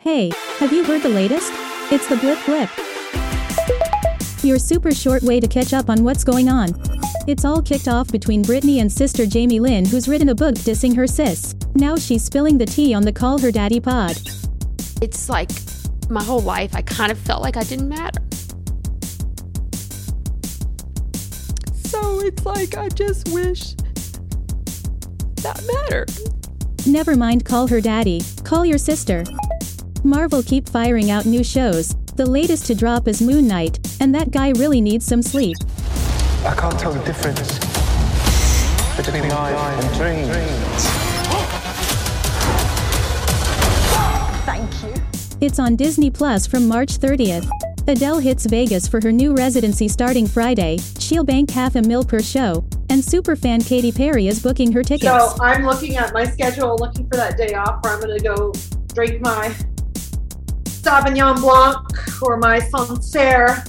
Hey, have you heard the latest? It's the Blip Blip. Your super short way to catch up on what's going on. It's all kicked off between Britney and sister Jamie Lynn, who's written a book dissing her sis. Now she's spilling the tea on the Call Her Daddy pod. It's like my whole life, I kind of felt like I didn't matter. So it's like I just wish that mattered. Never mind call her daddy, call your sister. Marvel keep firing out new shows. The latest to drop is Moon Knight, and that guy really needs some sleep. I can't tell the difference between life and dreams. Thank you. It's on Disney Plus from March 30th. Adele hits Vegas for her new residency starting Friday. She'll bank half a mil per show, and superfan Katy Perry is booking her tickets. So I'm looking at my schedule, looking for that day off where I'm going to go drink my Sauvignon Blanc or my Sancerre.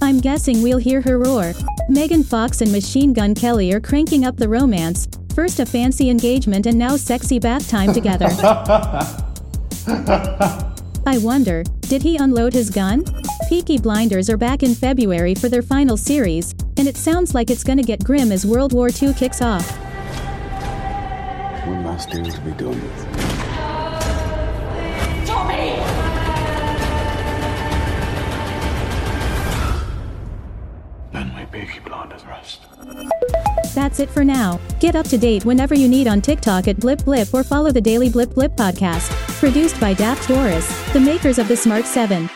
I'm guessing we'll hear her roar. Megan Fox and Machine Gun Kelly are cranking up the romance. First a fancy engagement and now sexy bath time together. I wonder, did he unload his gun? Peaky Blinders are back in February for their final series, and it sounds like it's gonna get grim as World War II kicks off. One last deal to be done. Then my Peaky Blinders rest. That's it for now. Get up to date whenever you need on TikTok at Blip Blip or follow the Daily Blip Blip podcast. Produced by Daft Doris, the makers of the Smart 7.